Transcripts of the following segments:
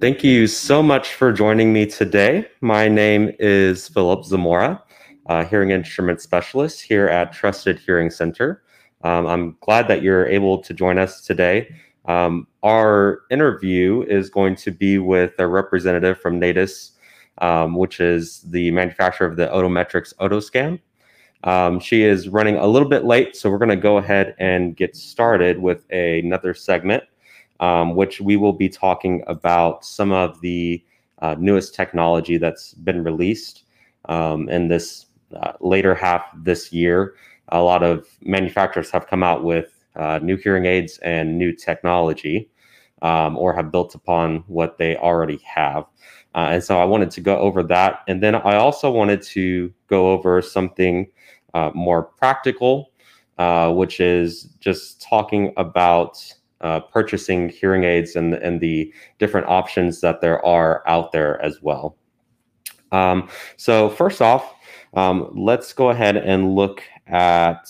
Thank you so much for joining me today. My name is Philip Zamora, a hearing instrument specialist here at Trusted Hearing Center. Um, I'm glad that you're able to join us today. Um, our interview is going to be with a representative from Natus, um, which is the manufacturer of the Otometrics Otoscan. Um, she is running a little bit late, so we're going to go ahead and get started with a, another segment um, which we will be talking about some of the uh, newest technology that's been released um, in this uh, later half this year. A lot of manufacturers have come out with uh, new hearing aids and new technology, um, or have built upon what they already have. Uh, and so I wanted to go over that. And then I also wanted to go over something uh, more practical, uh, which is just talking about uh, purchasing hearing aids and, and the different options that there are out there as well. Um, so first off, um, let's go ahead and look at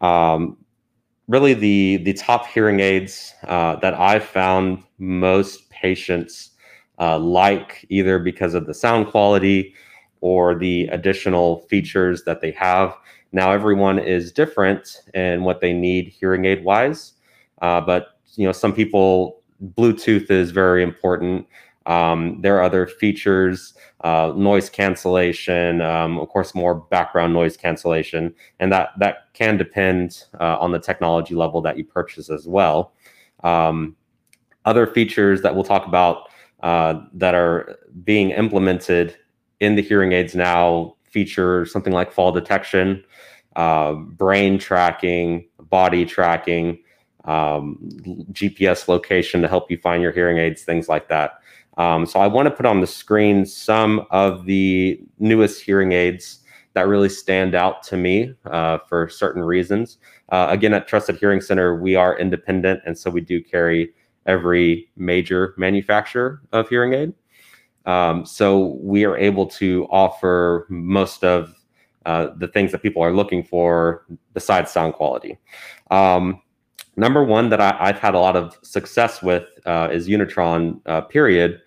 um, really the the top hearing aids uh, that I've found most patients uh, like either because of the sound quality or the additional features that they have. Now everyone is different in what they need hearing aid wise. Uh, but you know, some people Bluetooth is very important. Um, there are other features, uh, noise cancellation, um, of course, more background noise cancellation, and that that can depend uh, on the technology level that you purchase as well. Um, other features that we'll talk about uh, that are being implemented in the hearing aids now feature something like fall detection, uh, brain tracking, body tracking, um, GPS location to help you find your hearing aids, things like that. Um, so I want to put on the screen some of the newest hearing aids that really stand out to me uh, for certain reasons. Uh, again, at Trusted Hearing Center, we are independent, and so we do carry every major manufacturer of hearing aid. Um, so we are able to offer most of uh, the things that people are looking for besides sound quality. Um, number one that I, have had a lot of success with uh, is Unitron. Uh, period.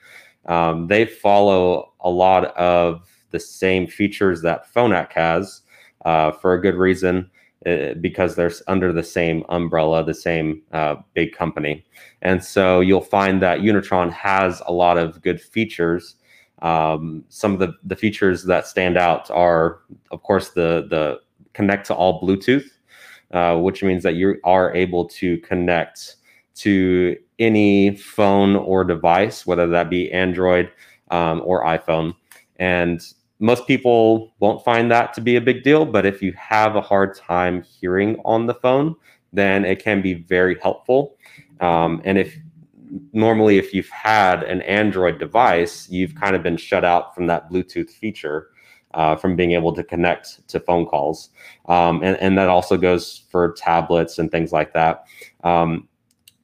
Um, they follow a lot of the same features that Phonak has uh, for a good reason uh, because they're under the same umbrella, the same uh, big company, and so you'll find that Unitron has a lot of good features. Um, some of the, the features that stand out are, of course, the the connect to all Bluetooth uh, which means that you are able to connect to any phone or device, whether that be Android um, or iPhone. And most people won't find that to be a big deal, but if you have a hard time hearing on the phone, then it can be very helpful. Um, and if normally, if you've had an Android device, you've kind of been shut out from that Bluetooth feature uh, from being able to connect to phone calls. Um, and, and that also goes for tablets and things like that. Um,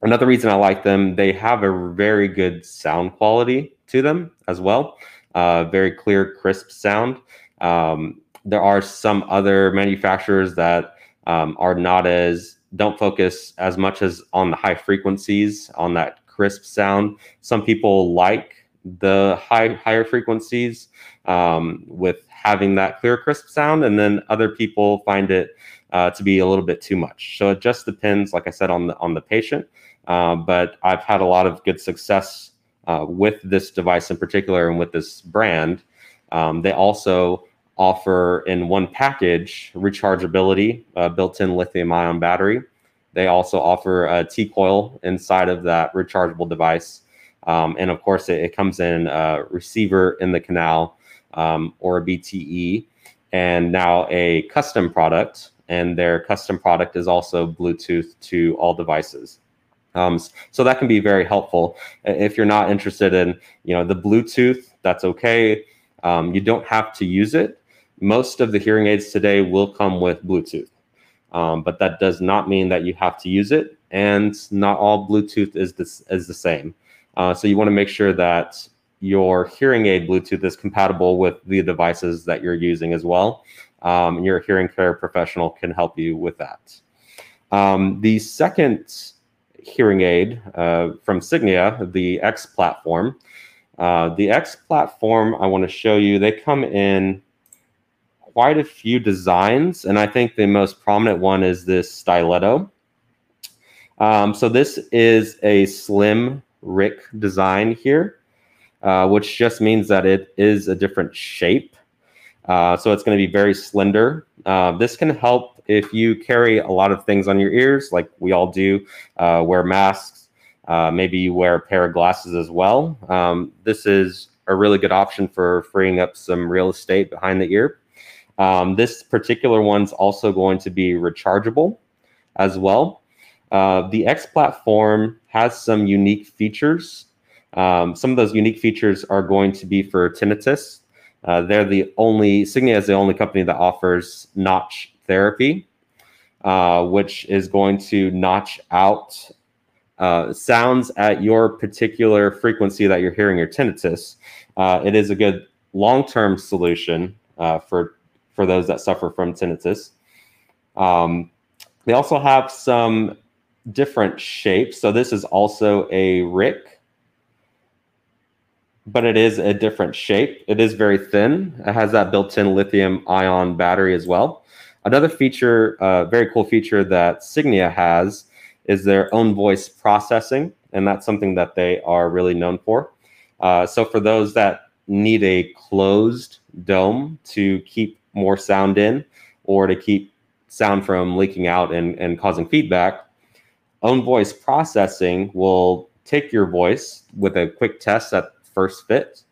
another reason I like them, they have a very good sound quality to them as well. Uh, very clear, crisp sound. Um, there are some other manufacturers that um, are not as don't focus as much as on the high frequencies on that crisp sound. Some people like the high higher frequencies um, with having that clear, crisp sound, and then other people find it uh, to be a little bit too much. So it just depends, like I said, on the on the patient. Uh, but I've had a lot of good success uh, with this device in particular and with this brand. Um, they also offer in one package rechargeability, uh, built-in lithium-ion battery. They also offer a T-coil inside of that rechargeable device. Um, and of course, it, it, comes in a receiver in the canal um, or a BTE, and now a custom product. And their custom product is also Bluetooth to all devices. Um, so that can be very helpful. If you're not interested in, you know, the Bluetooth, that's okay. Um, you don't have to use it. Most of the hearing aids today will come with Bluetooth, um, but that does not mean that you have to use it. And not all Bluetooth is this is the same. Uh, so you want to make sure that your hearing aid Bluetooth is compatible with the devices that you're using as well. Um, your hearing care professional can help you with that. Um, the second hearing aid uh, from Signia, the X platform. Uh, the X platform, I want to show you, they come in quite a few designs, and I think the most prominent one is this Styletto. Um, so this is a slim RIC design here, uh, which just means that it is a different shape. Uh, so it's going to be very slender. Uh, this can help if you carry a lot of things on your ears, like we all do, uh, wear masks, uh, maybe you wear a pair of glasses as well. Um, this is a really good option for freeing up some real estate behind the ear. Um, this particular one's also going to be rechargeable as well. Uh, the X platform has some unique features. Um, some of those unique features are going to be for tinnitus. Uh, they're the only, Signia is the only company that offers notch therapy, uh, which is going to notch out uh, sounds at your particular frequency that you're hearing your tinnitus. Uh, it is a good long-term solution uh, for for those that suffer from tinnitus. Um, they also have some different shapes. So this is also a RIC, but it is a different shape. It is very thin. It has that built-in lithium ion battery as well. Another feature, uh, very cool feature that Signia has is their own voice processing, and that's something that they are really known for. Uh, so for those that need a closed dome to keep more sound in or to keep sound from leaking out and, and causing feedback, own voice processing will take your voice with a quick test at first fit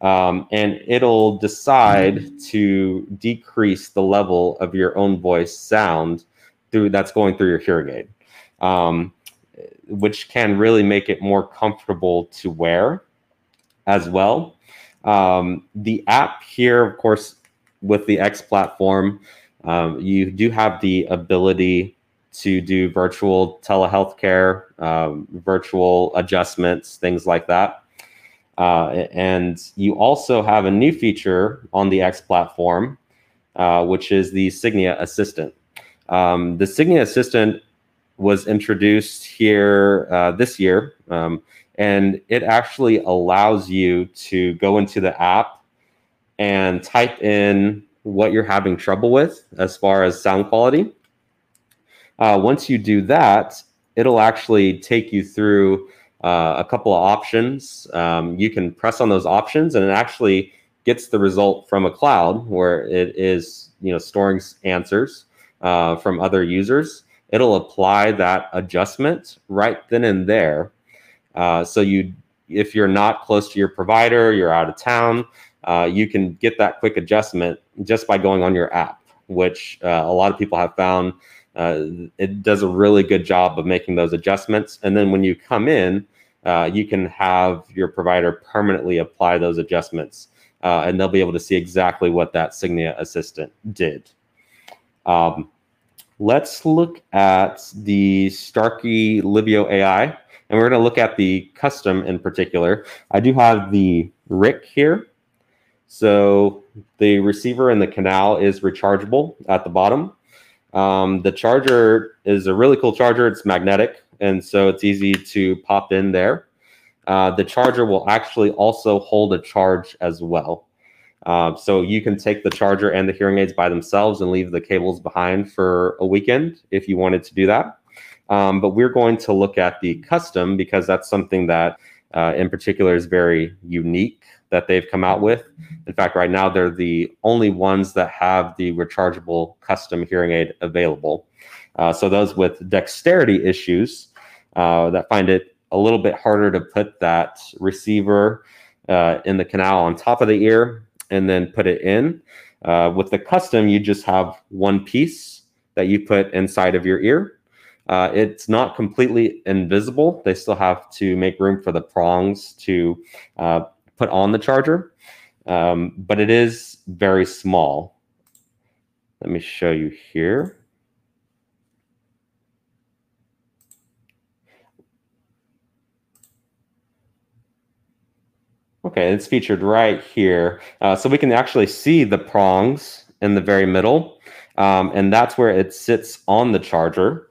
um, and it'll decide to decrease the level of your own voice sound through that's going through your hearing aid um, which can really make it more comfortable to wear as well um, the app here of course with the X platform, um, you do have the ability to do virtual telehealth care, um, virtual adjustments, things like that. Uh, and you also have a new feature on the X platform, uh, which is the Signia Assistant. Um, the Signia Assistant was introduced here uh, this year, um, and it actually allows you to go into the app and type in what you're having trouble with as far as sound quality. Uh, once you do that, it'll actually take you through uh, a couple of options. Um, you can press on those options and it actually gets the result from a cloud where it is you know storing answers uh, from other users. It'll apply that adjustment right then and there. Uh, so you, if you're not close to your provider, you're out of town, uh, you can get that quick adjustment just by going on your app, which uh, a lot of people have found uh, it does a really good job of making those adjustments. And then when you come in, uh, you can have your provider permanently apply those adjustments, uh, and they'll be able to see exactly what that Signia assistant did. Um, let's look at the Starkey Livio AI, and we're going to look at the custom in particular. I do have the RIC here. So the receiver in the canal is rechargeable at the bottom. Um, the charger is a really cool charger. It's magnetic, and so it's easy to pop in there. Uh, the charger will actually also hold a charge as well. Uh, so you can take the charger and the hearing aids by themselves and leave the cables behind for a weekend if you wanted to do that. Um, but we're going to look at the custom because that's something that uh, in particular is very unique that they've come out with. In fact, right now they're the only ones that have the rechargeable custom hearing aid available. Uh, so those with dexterity issues uh, that find it a little bit harder to put that receiver uh, in the canal on top of the ear and then put it in. Uh, with the custom, you just have one piece that you put inside of your ear. Uh, it's not completely invisible. They still have to make room for the prongs to uh, put on the charger, um, but it is very small. Let me show you here. Okay, it's featured right here. Uh, so we can actually see the prongs in the very middle, um, and that's where it sits on the charger.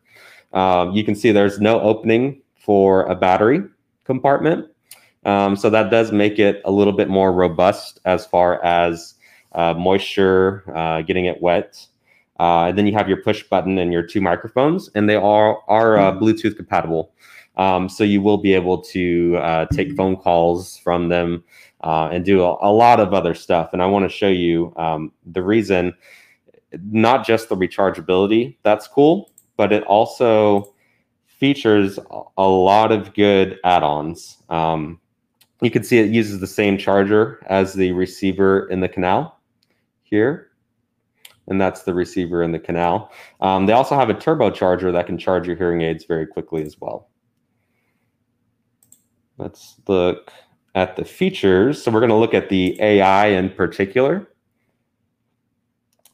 Um, you can see there's no opening for a battery compartment. Um, so that does make it a little bit more robust as far as uh, moisture, uh, getting it wet. Uh, and then you have your push button and your two microphones, and they are, are uh, Bluetooth compatible. Um, so you will be able to uh, take phone calls from them uh, and do a, a, lot of other stuff. And I want to show you um, the reason, not just the rechargeability, that's cool, but it also features a lot of good add-ons. Um, you can see it uses the same charger as the receiver in the canal here. And that's the receiver in the canal. Um, they also have a turbocharger that can charge your hearing aids very quickly as well. Let's look at the features. So we're going to look at the AI in particular.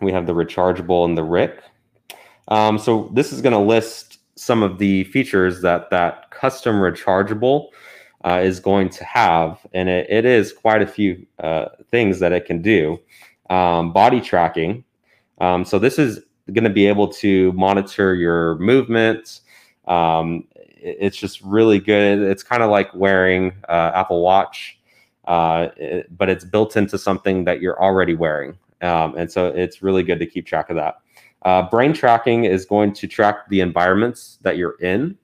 We have the rechargeable and the RIC. Um, so this is going to list some of the features that that custom rechargeable uh, is going to have, and it, it is quite a few uh, things that it can do. Um, body tracking. Um, so this is going to be able to monitor your movements, um, it's just really good. It's kind of like wearing uh, Apple Watch, uh, it, but it's built into something that you're already wearing. Um, and so it's really good to keep track of that. Uh, brain tracking is going to track the environments that you're in.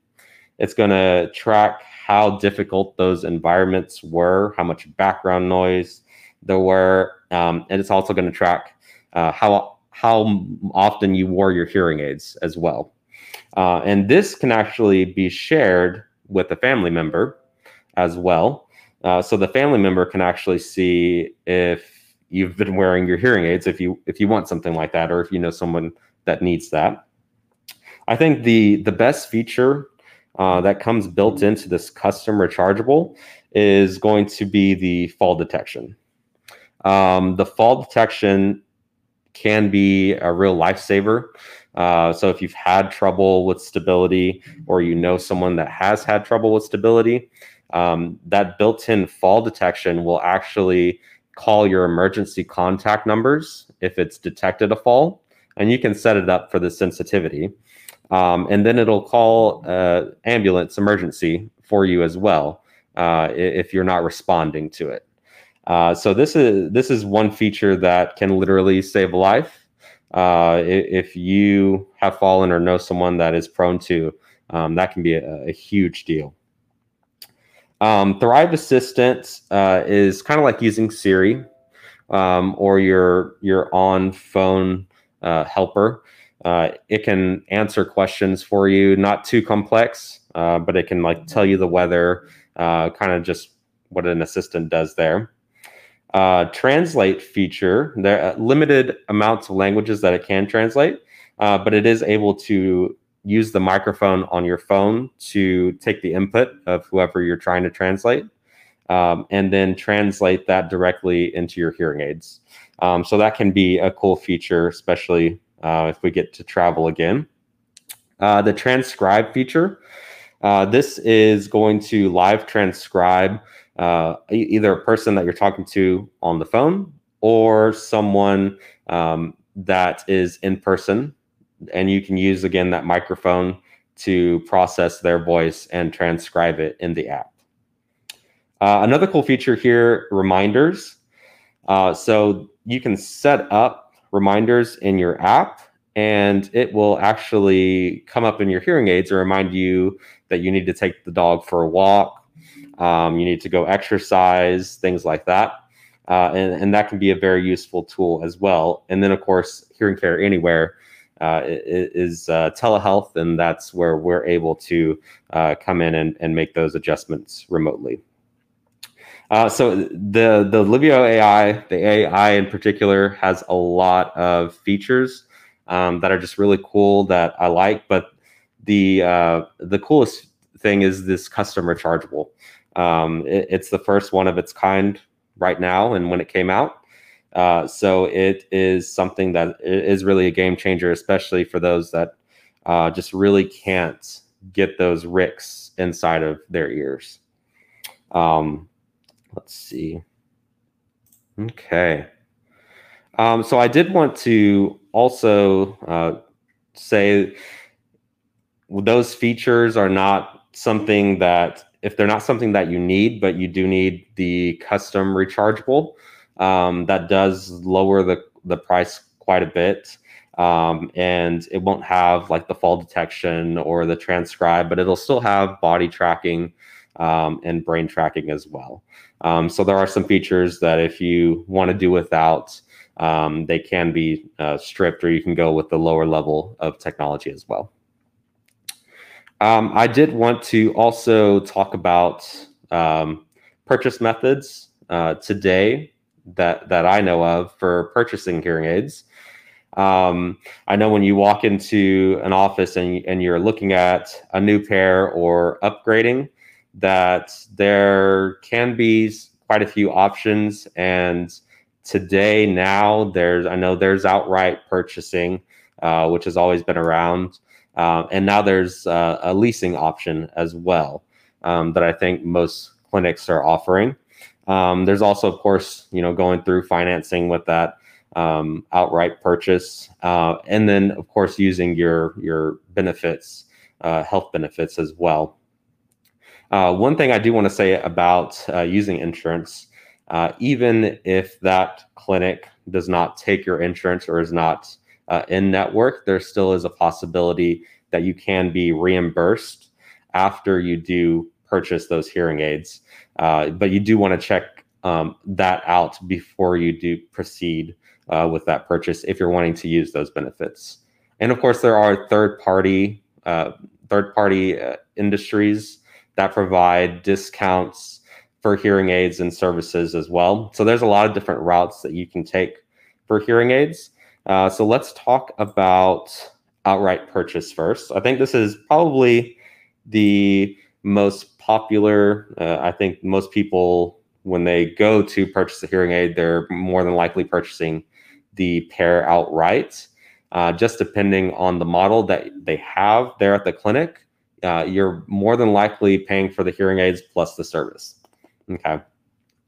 It's going to track how difficult those environments were, how much background noise there were, um, and it's also going to track uh, how how often you wore your hearing aids as well. Uh, and this can actually be shared with a family member as well. Uh, so the family member can actually see if you've been wearing your hearing aids, if you if you want something like that, or if you know someone that needs that. I think the the best feature uh, that comes built into this custom rechargeable is going to be the fall detection. Um, the fall detection can be a real lifesaver uh, so if you've had trouble with stability or you know someone that has had trouble with stability, um, that built-in fall detection will actually call your emergency contact numbers if it's detected a fall, and you can set it up for the sensitivity. Um, and then it'll call uh, ambulance emergency for you as well uh, if you're not responding to it. Uh, so this is this is one feature that can literally save a life uh, if you have fallen or know someone that is prone to, um, that can be a, a huge deal. Um, Thrive Assistant uh, is kind of like using Siri um, or your your on phone uh, helper. Uh, it can answer questions for you, not too complex, uh, but it can like tell you the weather, uh, kind of just what an assistant does there uh, translate feature. There are limited amounts of languages that it can translate, uh, but it is able to use the microphone on your phone to take the input of whoever you're trying to translate, um, and then translate that directly into your hearing aids. Um, so that can be a cool feature, especially uh, if we get to travel again. Uh, the transcribe feature. Uh, this is going to live transcribe uh, either a person that you're talking to on the phone or someone um, that is in person. And you can use, again, that microphone to process their voice and transcribe it in the app. Uh, another cool feature here reminders. Uh, so you can set up reminders in your app and it will actually come up in your hearing aids and remind you that you need to take the dog for a walk um, you need to go exercise, things like that. Uh, and, and that can be a very useful tool as well. And then, of course, Hearing Care Anywhere uh, is uh, telehealth, and that's where we're able to uh, come in and, and make those adjustments remotely. Uh, so the the Livio AI, the AI in particular, has a lot of features um, that are just really cool that I like. But the uh, the coolest thing is this custom rechargeable. Um, it, it's the first one of its kind right now, and when it came out. Uh, so it is something that is really a game changer, especially for those that uh, just really can't get those RICs inside of their ears. Um, let's see. Okay. Um, so I did want to also uh, say those features are not something that if they're not something that you need, but you do need the custom rechargeable, um, that does lower the the price quite a bit. Um, and it won't have like the fall detection or the transcribe, but it'll still have body tracking um, and brain tracking as well. Um, so there are some features that if you want to do without, um, they can be uh, stripped, or you can go with the lower level of technology as well. Um, I did want to also talk about um, purchase methods uh, today that that I know of for purchasing hearing aids. Um, I know when you walk into an office and, and you're looking at a new pair or upgrading, that there can be quite a few options. And today, now, there's I know there's outright purchasing, uh, which has always been around. Um, and now there's uh, a leasing option as well um, that I think most clinics are offering. Um, there's also, of course, you know, going through financing with that um, outright purchase, uh, and then, of course, using your your benefits, uh, health benefits as well. Uh, one thing I do want to say about uh, using insurance, uh, even if that clinic does not take your insurance or is not uh, in network, there still is a possibility that you can be reimbursed after you do purchase those hearing aids. Uh, but you do want to check um, that out before you do proceed uh, with that purchase if you're wanting to use those benefits. And of course, there are third party third party industries that provide discounts for hearing aids and services as well. So there's a lot of different routes that you can take for hearing aids. Uh, so let's talk about outright purchase first. I think this is probably the most popular. Uh, I think most people, when they go to purchase a hearing aid, they're more than likely purchasing the pair outright. Uh, just depending on the model that they have there at the clinic, uh, you're more than likely paying for the hearing aids plus the service. Okay.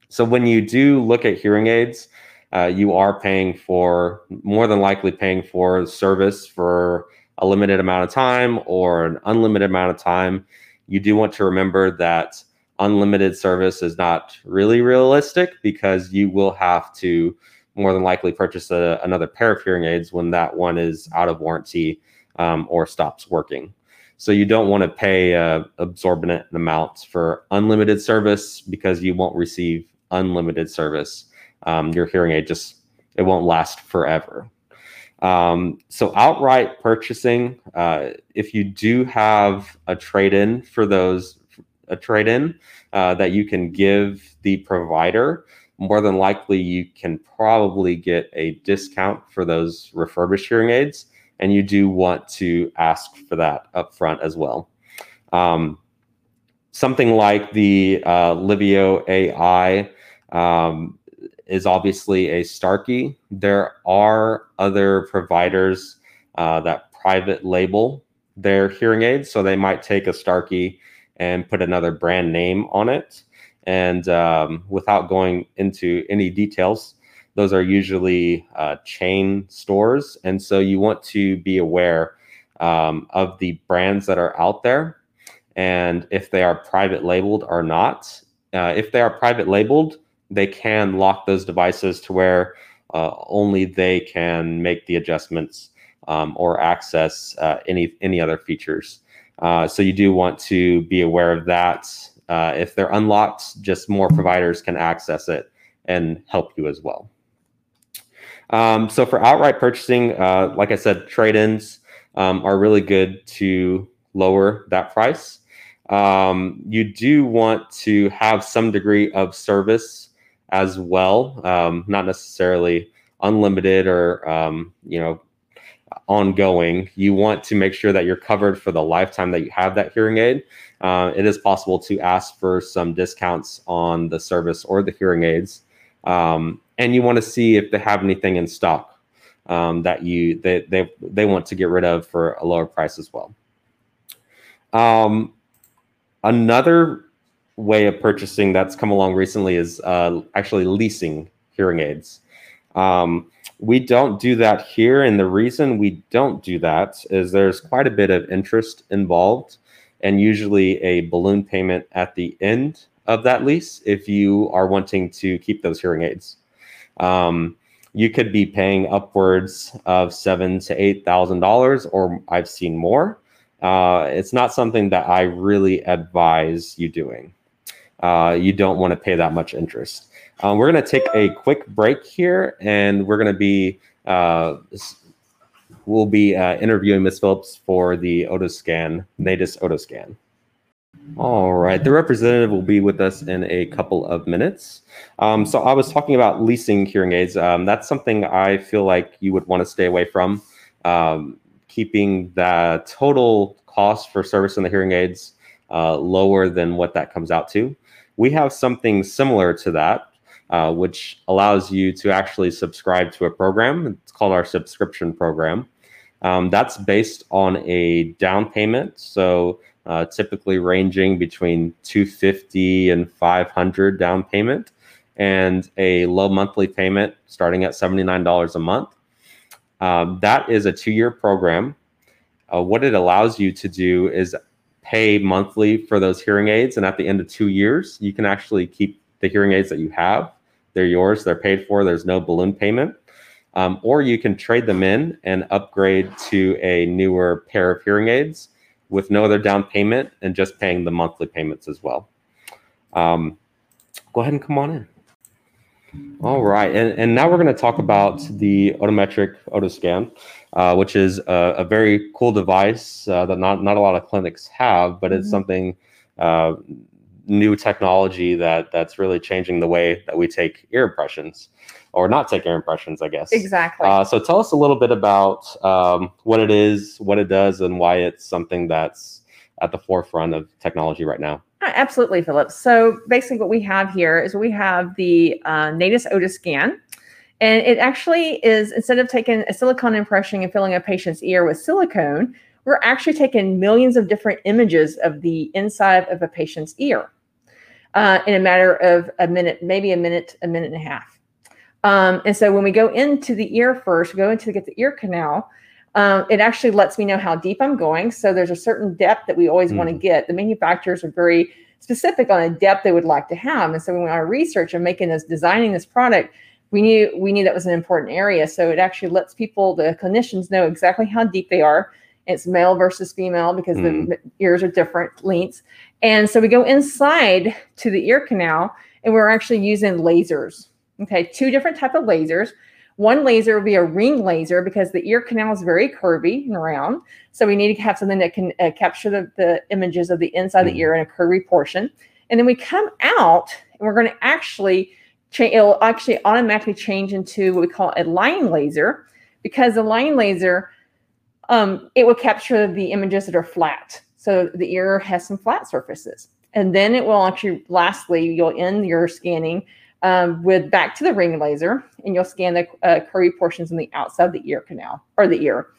So when you do look at hearing aids, uh, you are paying for more than likely paying for service for a limited amount of time or an unlimited amount of time. You do want to remember that unlimited service is not really realistic because you will have to more than likely purchase a, another pair of hearing aids when that one is out of warranty um, or stops working. So you don't want to pay a absorbent amounts for unlimited service because you won't receive unlimited service um, your hearing aid just it won't last forever. Um, so outright purchasing, uh, if you do have a trade-in for those, a trade-in uh, that you can give the provider, more than likely you can probably get a discount for those refurbished hearing aids, and you do want to ask for that upfront as well. Um, something like the uh, Livio AI. Um, is obviously a Starkey. There are other providers uh, that private label their hearing aids, so they might take a Starkey and put another brand name on it. And um, without going into any details, those are usually uh, chain stores, and so you want to be aware um, of the brands that are out there and if they are private labeled or not. Uh, if they are private labeled, they can lock those devices to where uh, only they can make the adjustments um, or access uh, any any other features. Uh, so you do want to be aware of that. Uh, if they're unlocked, just more providers can access it and help you as well. Um, so for outright purchasing, uh, like I said, trade-ins um, are really good to lower that price. Um, you do want to have some degree of service as well, um, not necessarily unlimited or um, you know ongoing. You want to make sure that you're covered for the lifetime that you have that hearing aid. Uh, it is possible to ask for some discounts on the service or the hearing aids, um, and you want to see if they have anything in stock um, that you they, they they want to get rid of for a lower price as well. Um, another way of purchasing that's come along recently is uh, actually leasing hearing aids. Um, We don't do that here. And the reason we don't do that is there's quite a bit of interest involved and usually a balloon payment at the end of that lease if you are wanting to keep those hearing aids. Um, you could be paying upwards of seven to eight thousand dollars, or I've seen more. Uh, it's not something that I really advise you doing. Uh, you don't want to pay that much interest. Um, we're going to take a quick break here, and we're going to be uh, we'll be uh, interviewing Miss Phillips for the Otoscan, Natus Otoscan. All right, the representative will be with us in a couple of minutes. Um, so I was talking about leasing hearing aids. Um, that's something I feel like you would want to stay away from. Um, keeping the total cost for service servicing the hearing aids uh, lower than what that comes out to. We have something similar to that, uh, which allows you to actually subscribe to a program. It's called our subscription program. Um, that's based on a down payment. So uh, typically ranging between 250 and 500 down payment and a low monthly payment starting at $79 a month. Um, that is a two-year program. Uh, what it allows you to do is pay monthly for those hearing aids, and at the end of two years, you can actually keep the hearing aids that you have. They're yours. They're paid for. There's no balloon payment. Um, or you can trade them in and upgrade to a newer pair of hearing aids with no other down payment and just paying the monthly payments as well. Um, go ahead and come on in. All right, and, and now we're going to talk about the Otometric Otoscan, uh, which is a, a, very cool device uh, that not, not a lot of clinics have, but it's mm-hmm. something uh, new technology that that's really changing the way that we take ear impressions or not take ear impressions, I guess. Exactly. Uh, so tell us a little bit about um, what it is, what it does, and why it's something that's at the forefront of technology right now. Uh, absolutely, Philip. So basically, what we have here is we have the uh, Natus Otoscan. And it actually is instead of taking a silicone impression and filling a patient's ear with silicone, we're actually taking millions of different images of the inside of a patient's ear uh, in a matter of a minute, maybe a minute, a minute and a half. Um, and so when we go into the ear first, go into get the ear canal, um, it actually lets me know how deep I'm going. So there's a certain depth that we always mm. want to get. The manufacturers are very specific on a depth they would like to have. And so when we are research and making this, designing this product, we knew we knew that was an important area. So it actually lets people, the clinicians, know exactly how deep they are. It's male versus female because mm. the ears are different lengths. And so we go inside to the ear canal, and we're actually using lasers Okay, two different type of lasers. One laser will be a ring laser because the ear canal is very curvy and round. So we need to have something that can uh, capture the, the images of the inside mm. of the ear in a curvy portion. And then we come out and we're going to actually change, it'll actually automatically change into what we call a line laser because the line laser, um, it will capture the images that are flat. So the ear has some flat surfaces. And then it will actually, lastly, you'll end your scanning um, with back to the ring laser, and you'll scan the uh, curvy portions on the outside of the ear canal or the ear.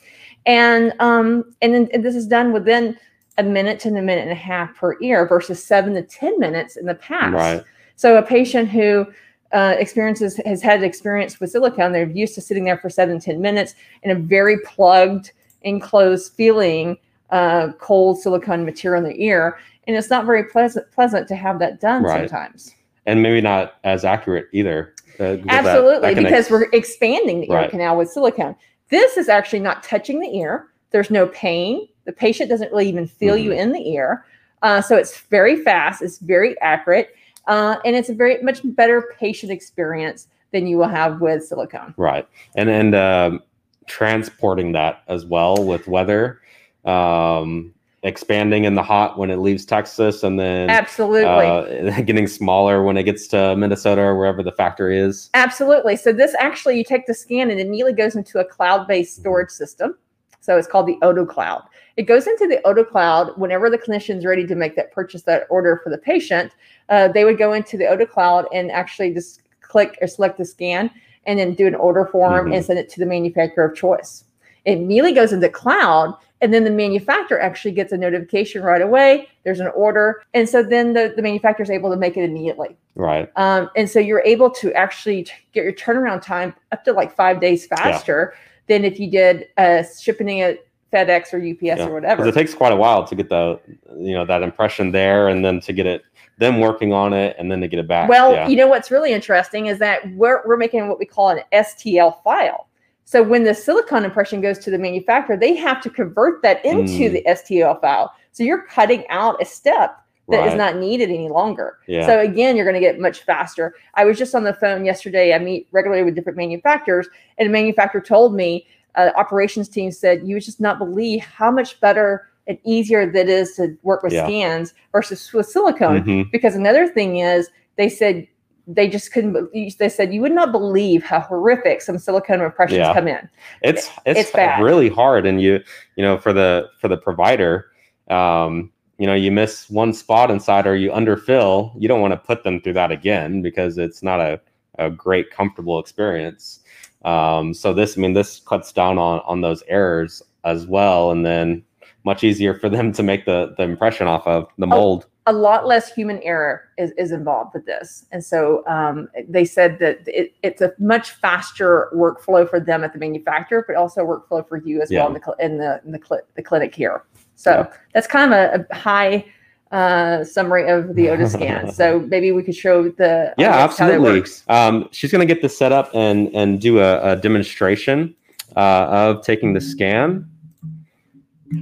And um, and then and this is done within a minute to a minute and a half per ear versus seven to ten minutes in the past. Right. So a patient who uh, experiences has had experience with silicone, they're used to sitting there for seven ten minutes in a very plugged, enclosed feeling uh, cold silicone material in the ear, and it's not very pleasant pleasant to have that done right. sometimes and maybe not as accurate either. Uh, Absolutely, that, that because ex- we're expanding the right. ear canal with silicone. This is actually not touching the ear. There's no pain. The patient doesn't really even feel mm-hmm. you in the ear. Uh, so it's very fast. It's very accurate, uh, and it's a very much better patient experience than you will have with silicone. Right, and and um, transporting that as well with weather. Um, expanding in the hot when it leaves Texas, and then absolutely uh, getting smaller when it gets to Minnesota or wherever the factory is. Absolutely. So this actually, you take the scan and it immediately goes into a cloud-based storage system. So it's called the Oto Cloud. It goes into the Oto Cloud whenever the clinician's ready to make that purchase, that order for the patient. Uh, they would go into the Oto Cloud and actually just click or select the scan and then do an order form mm-hmm. and send it to the manufacturer of choice. It immediately goes into cloud and then the manufacturer actually gets a notification right away. There's an order. And so then the, the manufacturer is able to make it immediately. Right. Um, and so you're able to actually t- get your turnaround time up to like five days faster than if you did uh, shipping it FedEx or UPS Yeah. or whatever. Because it takes quite a while to get the you know that impression there, and then to get it them working on it, and then to get it back. Well, yeah. you know what's really interesting is that we're, we're making what we call an STL file. So when the silicone impression goes to the manufacturer, they have to convert that into Mm. the STL file. So you're cutting out a step that is Right. not needed any longer. Yeah. So again, you're going to get much faster. I was just on the phone yesterday. I meet regularly with different manufacturers, and a manufacturer told me, uh, operations team said, you would just not believe how much better and easier that is to work with Yeah. scans versus with silicone. Mhm. Because another thing is, they said they just couldn't. They said you would not believe how horrific some silicone impressions Yeah. come in. it's it's, it's bad. really hard and you you know for the for the provider um you know you miss one spot inside or you underfill you don't want to put them through that again because it's not a, a great comfortable experience um so this i mean this cuts down on on those errors as well and then much easier for them to make the the impression off of the mold a lot less human error is, is involved with this. And so um, they said that it, it's a much faster workflow for them at the manufacturer, but also workflow for you as Yeah. well in the, in the, in the, cl- the clinic here. So Yeah. that's kind of a, a high uh, summary of the Otoscan. so maybe we could show the yeah audience how that absolutely works. um, she's going to get this set up and and do a, a demonstration uh, of taking the scan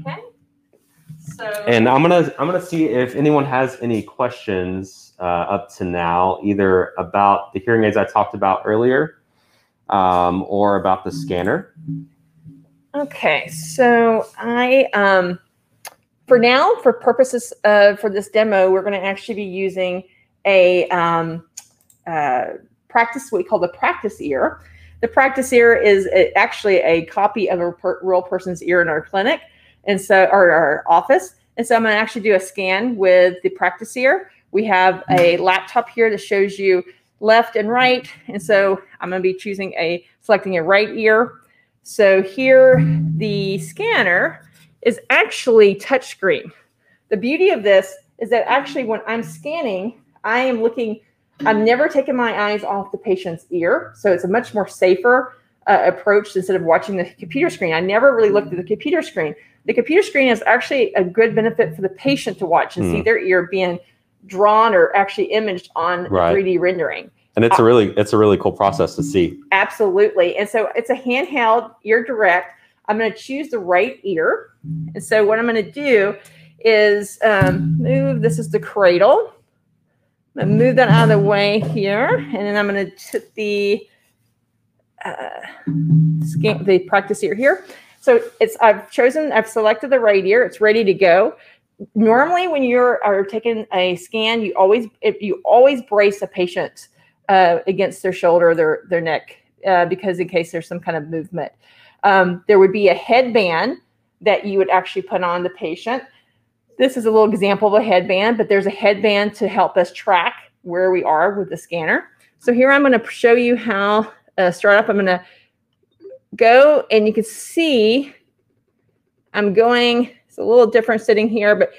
Okay. So and i'm gonna i'm gonna see if anyone has any questions uh, up to now either about the hearing aids i talked about earlier um, or about the scanner Okay, so I um for now, for purposes of for this demo, we're going to actually be using a um, uh, practice what we call the practice ear. The practice ear is actually a copy of a per, real person's ear in our clinic, and so or our office. And so I'm going to actually do a scan with the practice ear. We have a laptop here that shows you left and right, and so I'm going to be choosing a selecting a right ear. So here, the scanner is actually touchscreen. The beauty of this is that actually, when I'm scanning, I am looking. I'm never taking my eyes off the patient's ear, so it's a much more safer uh, approach instead of watching the computer screen. I never really looked at the computer screen. The computer screen is actually a good benefit for the patient to watch and see Hmm. their ear being drawn or actually imaged on Right. 3D rendering. and it's a really it's a really cool process to see Absolutely. And so it's a handheld ear direct. I'm going to choose the right ear. And so what I'm going to do is um, move, this is the cradle. I'm going to move that out of the way here. And then I'm going to put the uh, scan, the practice ear here. So it's, I've chosen, I've selected the right ear. It's ready to go. Normally when you're are taking a scan, you always, if you always brace a patient uh, against their shoulder, their their neck, uh, because in case there's some kind of movement, um, there would be a headband that you would actually put on the patient. This is a little example of a headband, but there's a headband to help us track where we are with the scanner. So here I'm going to show you how uh, start up. I'm going to go, and you can see I'm going. It's a little different sitting here, but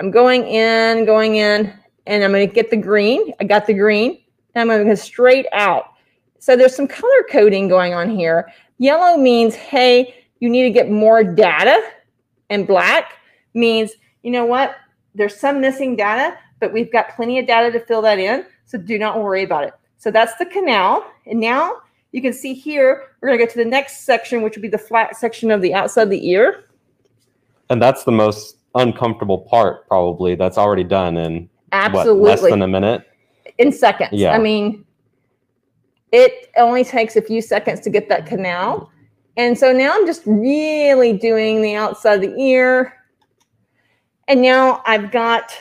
I'm going in, going in, and I'm going to get the green. I got the green. I'm going to go straight out. So there's some color coding going on here. Yellow means, hey, you need to get more data. And black means, you know what? There's some missing data, but we've got plenty of data to fill that in. So do not worry about it. So that's the canal. And now you can see here, we're going to get to the next section, which would be the flat section of the outside of the ear. and that's the most uncomfortable part probably that's already done in Absolutely. what less than a minute in seconds. Yeah. I mean, it only takes a few seconds to get that canal. And so now I'm just really doing the outside of the ear. And now I've got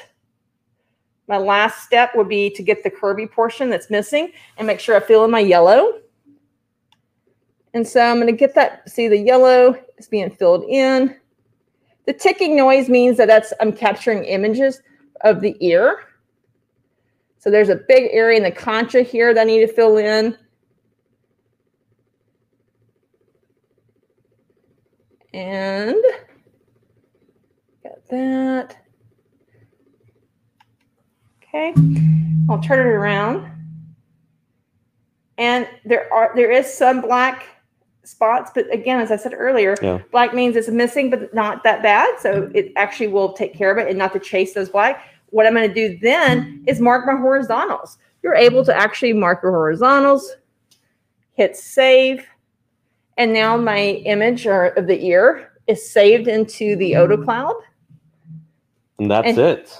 my last step would be to get the curvy portion that's missing and make sure I fill in my yellow. And so I'm going to get that, see the yellow is being filled in. The ticking noise means that that's I'm capturing images of the ear. So there's a big area in the concha here that I need to fill in. And got that. Okay. I'll turn it around. And there are there is some black spots, but again, as I said earlier, Yeah. black means it's missing, but not that bad. So mm-hmm. it actually will take care of it and not to chase those black. What I'm going to do then is mark my horizontals. You're able to actually mark your horizontals, hit save, and now my image or of the ear is saved into the mm-hmm. Oto cloud. And that's And- it.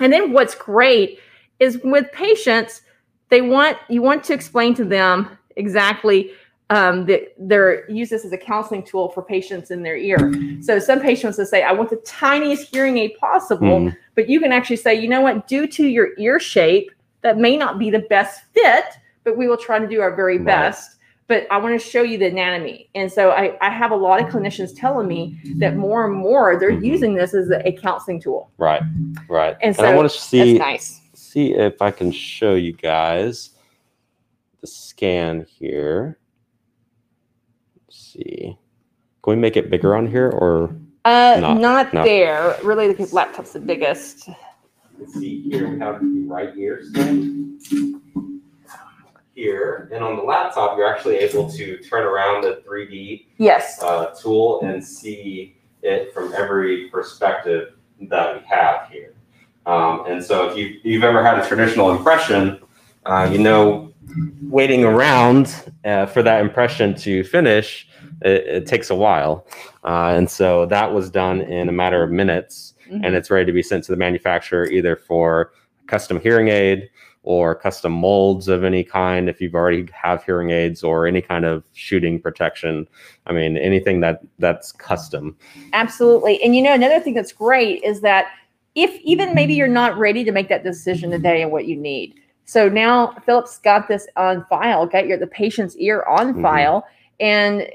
And then what's great is with patients, they want you want to explain to them exactly um, that they're use this as a counseling tool for patients in their ear. So some patients will say, "I want the tiniest hearing aid possible," Mhm. but you can actually say, "You know what? Due to your ear shape, that may not be the best fit, but we will try to do our very Right. best." But I want to show you the anatomy. And so I, I have a lot of clinicians telling me that more and more they're Mhm. using this as a, a counseling tool. Right. Right. And I so I want to see nice. see if I can show you guys the scan here. Let's see. Can we make it bigger on here or Uh, Not- not, no. there. Really, the laptop's the biggest. Let's see here we have the right ear scan. Here and on the laptop, you're actually able to turn around the 3D Yes. uh, tool and see it from every perspective that we have here. Um, and so, if you, you've ever had a traditional impression, uh, you know, waiting around uh, for that impression to finish, it, it takes a while. Uh, and so, that was done in a matter of minutes, Mhm. and it's ready to be sent to the manufacturer either for custom hearing aid or custom molds of any kind if you've already have hearing aids or any kind of shooting protection i mean anything that that's custom Absolutely. And you know, another thing that's great is that if even maybe you're not ready to make that decision today and what you need. So now Philip's got this on file, got your the patient's ear on Mhm. file. And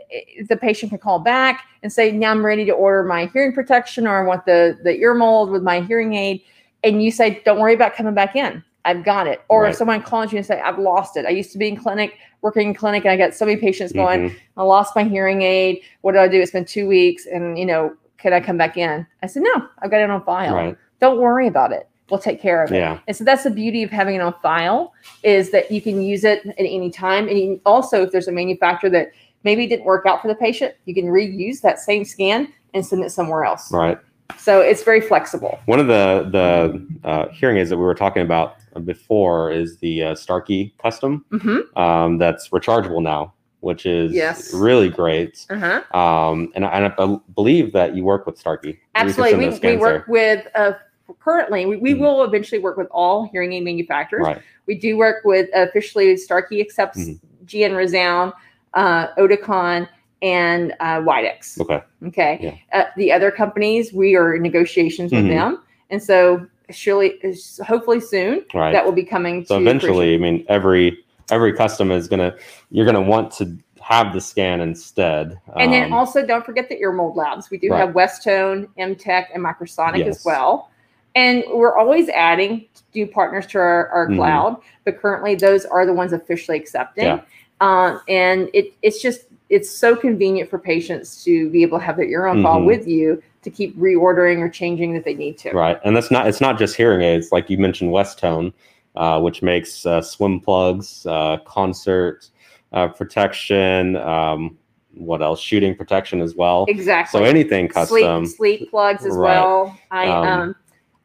the patient can call back and say, Now I'm ready to order my hearing protection or I want the, the ear mold with my hearing aid. And you say, Don't worry about coming back in. I've got it. Or Right. if someone calls you and say, I've lost it. I used to be in clinic, working in clinic, and I got so many patients going, Mhm. I lost my hearing aid. What do I do? It's been two weeks, and you know, can I come back in? I said, no, I've got it on file. right Don't worry about it. We'll take care of it. yeah And so that's the beauty of having it on file is that you can use it at any time. And also, if there's a manufacturer that maybe didn't work out for the patient, you can reuse that same scan and send it somewhere else. right So it's very flexible. one of the the uh, hearing aids that we were talking about before is the uh, starkey custom hmm um, that's rechargeable now which is Yes. really great Uh-huh. um, and, I- and i believe that you work with starkey Absolutely. We, we work with, uh, currently, we, we Mhm. will eventually work with all hearing aid manufacturers. right We do work with officially Starkey accepts Mhm. GN Resound, uh, Oticon, and uh, Widex. okay Okay. Uh, the other companies, we are in negotiations with Mhm. them, and so surely, hopefully soon, right that will be coming. So to eventually, I mean, every every custom is gonna you're gonna want to have the scan instead. And then Um, also don't forget the ear mold labs. We do Right. have Westone, MTech, and Microsonic Yes. as well. And we're always adding new partners to our, our Mhm. cloud, but currently those are the ones officially accepting. Yeah. Um, and it, it's just it's so convenient for patients to be able to have their ear on file Mhm. with you to keep reordering or changing that they need to. right, and that's not it's not just hearing aids. Like you mentioned, Westone, uh, which makes uh, swim plugs, uh, concert uh, protection. Um, what else? Shooting protection as well. Exactly. So anything custom. Sleep, sleep plugs as Right. well. I Um, um,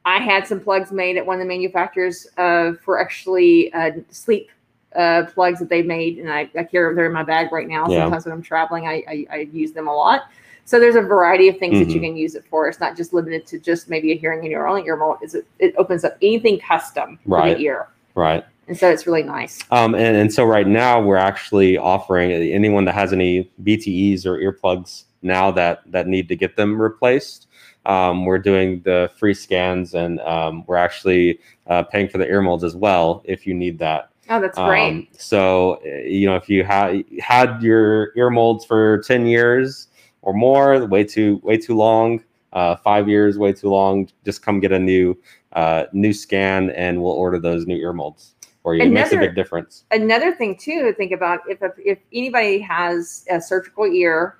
I had some plugs made at one of the manufacturers uh, for actually uh, sleep uh, plugs that they made, and I, I carry them. They're in my bag right now. Yeah. Sometimes when I'm traveling, I, I, I use them a lot. So there's a variety of things that you Mhm. can use it for. It's not just limited to just maybe a hearing in your own ear mold. It's, it opens up anything custom right. for the ear, Right. and so it's really nice. Um, and, and so right now we're actually offering anyone that has any BTEs or earplugs now that that need to get them replaced. Um, we're doing the free scans and um, we're actually uh, paying for the ear molds as well if you need that. Oh, that's great. Um, so uh, you know if you had had your ear molds for ten years or more, way too way too long. Uh, five years, way too long. Just come get a new uh, new scan, and we'll order those new ear molds for you. it makes a big difference. another thing too to think about if if anybody has a surgical ear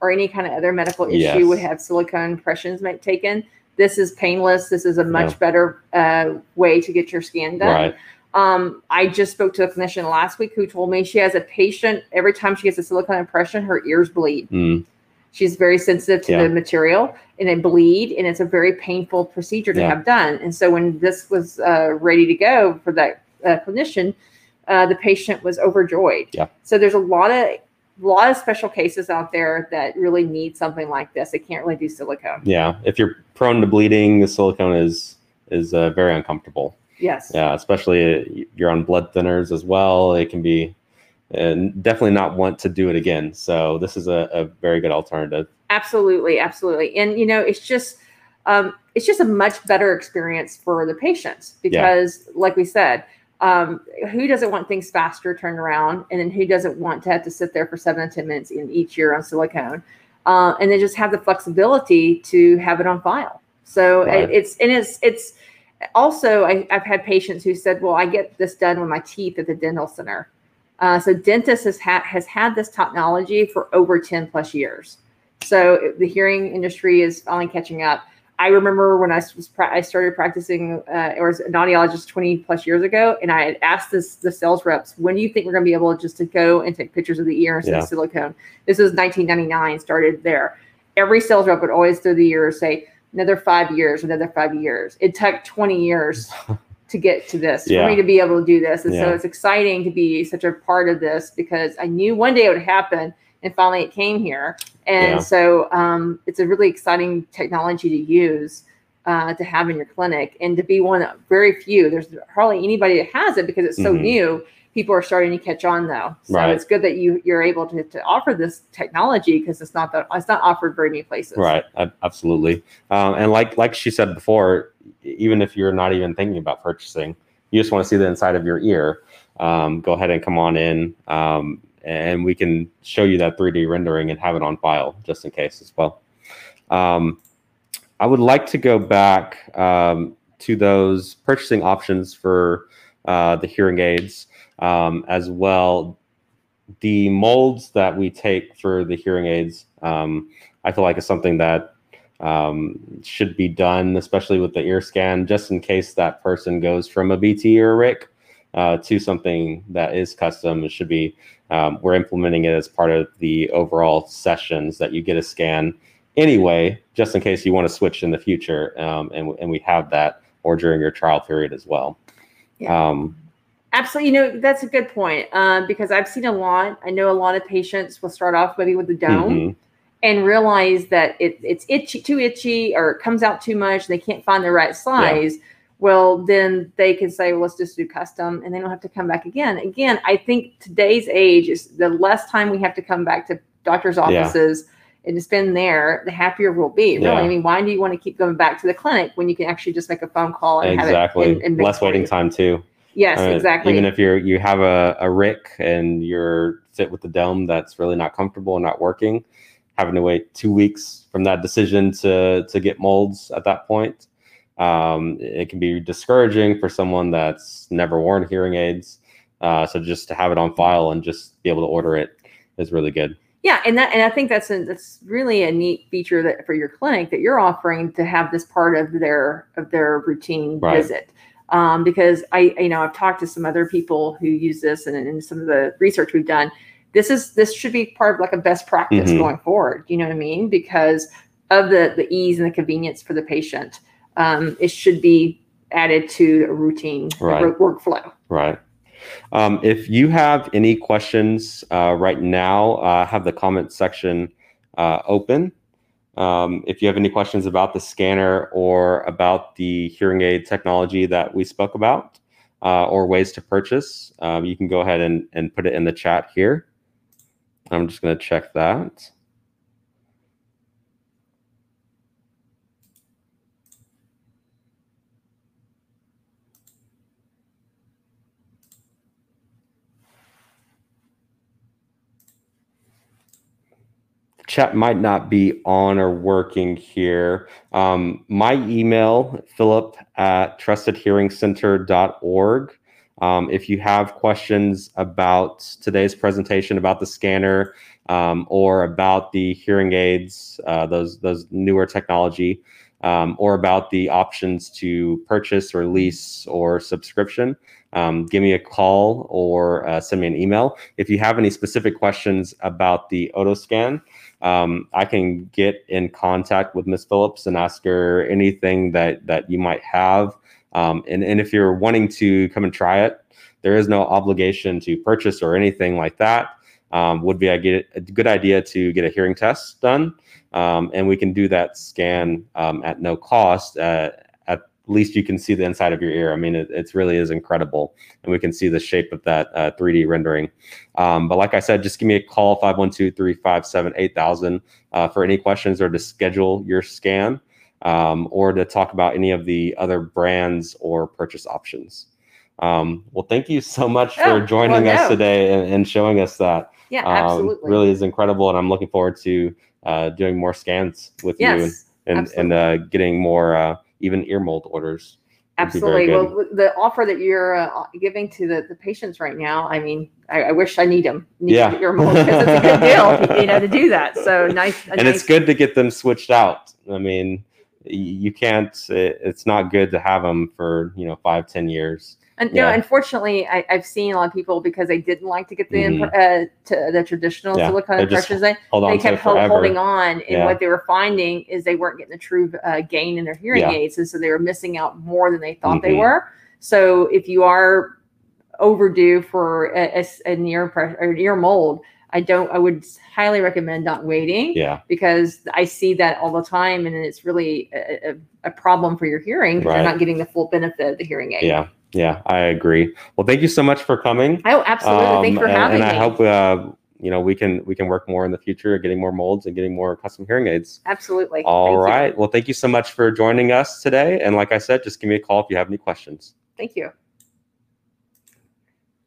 or any kind of other medical issue Yes. would have silicone impressions ma- taken this is painless this is a much Yeah. better uh, way to get your scan done Right. Um, I just spoke to a clinician last week who told me she has a patient every time she gets a silicone impression, her ears bleed. Mm, She's very sensitive to Yeah. the material and they bleed, and it's a very painful procedure to Yeah. have done. And so when this was uh, ready to go for that uh, clinician, uh, the patient was overjoyed. Yeah. So there's a lot of lot of special cases out there that really need something like this. They can't really do silicone. yeah. If you're prone to bleeding, the silicone is is uh, very uncomfortable. Yes. Yeah, especially you're on blood thinners as well. It can be and definitely not want to do it again. So this is a, a very good alternative. Absolutely, absolutely. And you know, it's just um, it's just a much better experience for the patients because, like we said, um, who doesn't want things faster turned around, and then who doesn't want to have to sit there for seven to ten minutes in each year on silicone, uh, and then just have the flexibility to have it on file. So Right. it's and it's it's also I, I've had patients who said, "Well, I get this done with my teeth at the dental center." Uh, so dentist has had has had this technology for over ten plus years. So the hearing industry is finally catching up. I remember when I was pra- I started practicing uh, or as an audiologist 20 plus years ago, and I had asked this the sales reps, "When do you think we're going to be able just to go and take pictures of the ear instead Yeah. of silicone?" This was 1999. Started there. Every sales rep would always through the years say, "Another five years, another five years." It took 20 years to get to this Yeah. for me to be able to do this, and so it's exciting to be such a part of this because I knew one day it would happen, and finally it came here. And Yeah. so um, it's a really exciting technology to use uh, to have in your clinic and to be one of very few. There's hardly anybody that has it because it's so Mhm. new. People are starting to catch on though. So Right. it's good that you you're able to, to offer this technology because it's not that it's not offered very many places. Right, absolutely. Um, and like like she said before, even if you're not even thinking about purchasing, you just want to see the inside of your ear. Um, go ahead and come on in, um, and we can show you that 3D rendering and have it on file just in case as well. Um, I would like to go back um, to those purchasing options for uh, the hearing aids um, as well. The molds that we take for the hearing aids, um, I feel like is something that um, should be done, especially with the ear scan, just in case that person goes from a BT or a RIC uh, to something that is custom. It should be um, we're implementing it as part of the overall sessions that you get a scan anyway, just in case you want to switch in the future, um, and and we have that or during your trial period as well. Yeah. Um, Absolutely. You know, that's a good point uh, because I've seen a lot. I know a lot of patients will start off maybe with the dome mhm, and realize that it, it's itchy, too itchy, or it comes out too much. And they can't find the right size. Well, then they can say, well, let's just do custom and they don't have to come back again. Again, I think today's age is the less time we have to come back to doctor's offices and to spend there, the happier we'll be. Really. Yeah. I mean, why do you want to keep going back to the clinic when you can actually just make a phone call and have exactly. it and, and Less waiting time too. Yes, Uh, exactly. Even if you're you have a, a RIC and you're sit with the dome that's really not comfortable and not working, having to wait two weeks from that decision to to get molds at that point, um, it can be discouraging for someone that's never worn hearing aids. Uh, so just to have it on file and just be able to order it is really good. Yeah, and that and I think that's a, that's really a neat feature that for your clinic that you're offering to have this part of their of their routine Right. visit. Um, because I you know I've talked to some other people who use this and in some of the research we've done. This is this should be part of like a best practice Mhm. going forward. You know what I mean? Because of the the ease and the convenience for the patient, um, it should be added to a routine Right. work- workflow. Right. Um, if you have any questions uh, right now, uh, have the comment section uh, open. Um, if you have any questions about the scanner or about the hearing aid technology that we spoke about uh, or ways to purchase, um, you can go ahead and, and put it in the chat here. I'm just going to check that. Chat might not be on or working here. Um, my email, philip at trustedhearingcenter.org. Um, if you have questions about today's presentation, about the scanner, um, or about the hearing aids, uh, those those newer technology, um, or about the options to purchase or lease or subscription, um, give me a call or uh, send me an email. If you have any specific questions about the Otoscan, um, I can get in contact with Ms. Phillips and ask her anything that that you might have. Um, and, and if you're wanting to come and try it, there is no obligation to purchase or anything like that. Um, would be a, get, a good idea to get a hearing test done, um, and we can do that scan um, at no cost. Uh, at least you can see the inside of your ear. I mean, it, it really is incredible, and we can see the shape of that uh, 3D rendering. Um, but like I said, just give me a call 512-357-8000 uh, for any questions or to schedule your scan um, or to talk about any of the other brands or purchase options. Um, well, thank you so much Oh, for joining well, us today and, and showing us that. Yeah, Um, absolutely. really is incredible, and I'm looking forward to uh, doing more scans with you and and, and uh, getting more uh, even ear mold orders. would be very absolutely. Well, the offer that you're uh, giving to the, the patients right now, I mean, I, I wish I need them. Need Yeah. your mold because it's a good deal, you know, to do that. So nice. a and it's good to get them switched out. I mean, you can't. it- It's not good to have them for you know five, ten years. And Yeah. no, unfortunately, I, I've seen a lot of people because they didn't like to get the Mhm. uh, to the traditional Yeah, silicone they impressions. They, they on to it kept hol- holding on, and Yeah. what they were finding is they weren't getting the true uh, gain in their hearing aids, and so they were missing out more than they thought they Mhm. were. So if you are overdue for a, a an ear press or an ear mold, I don't. I would highly recommend not waiting Yeah, because I see that all the time, and it's really a, a, problem for your hearing because Right. you're not getting the full benefit of the hearing aid. yeah, yeah. I agree. Well, thank you so much for coming. Oh, absolutely. Thanks Um, for and, having and me. And I hope uh, you know we can we can work more in the future, getting more molds and getting more custom hearing aids. Absolutely. All Thank you. Well, thank you so much for joining us today. And like I said, just give me a call if you have any questions. Thank you.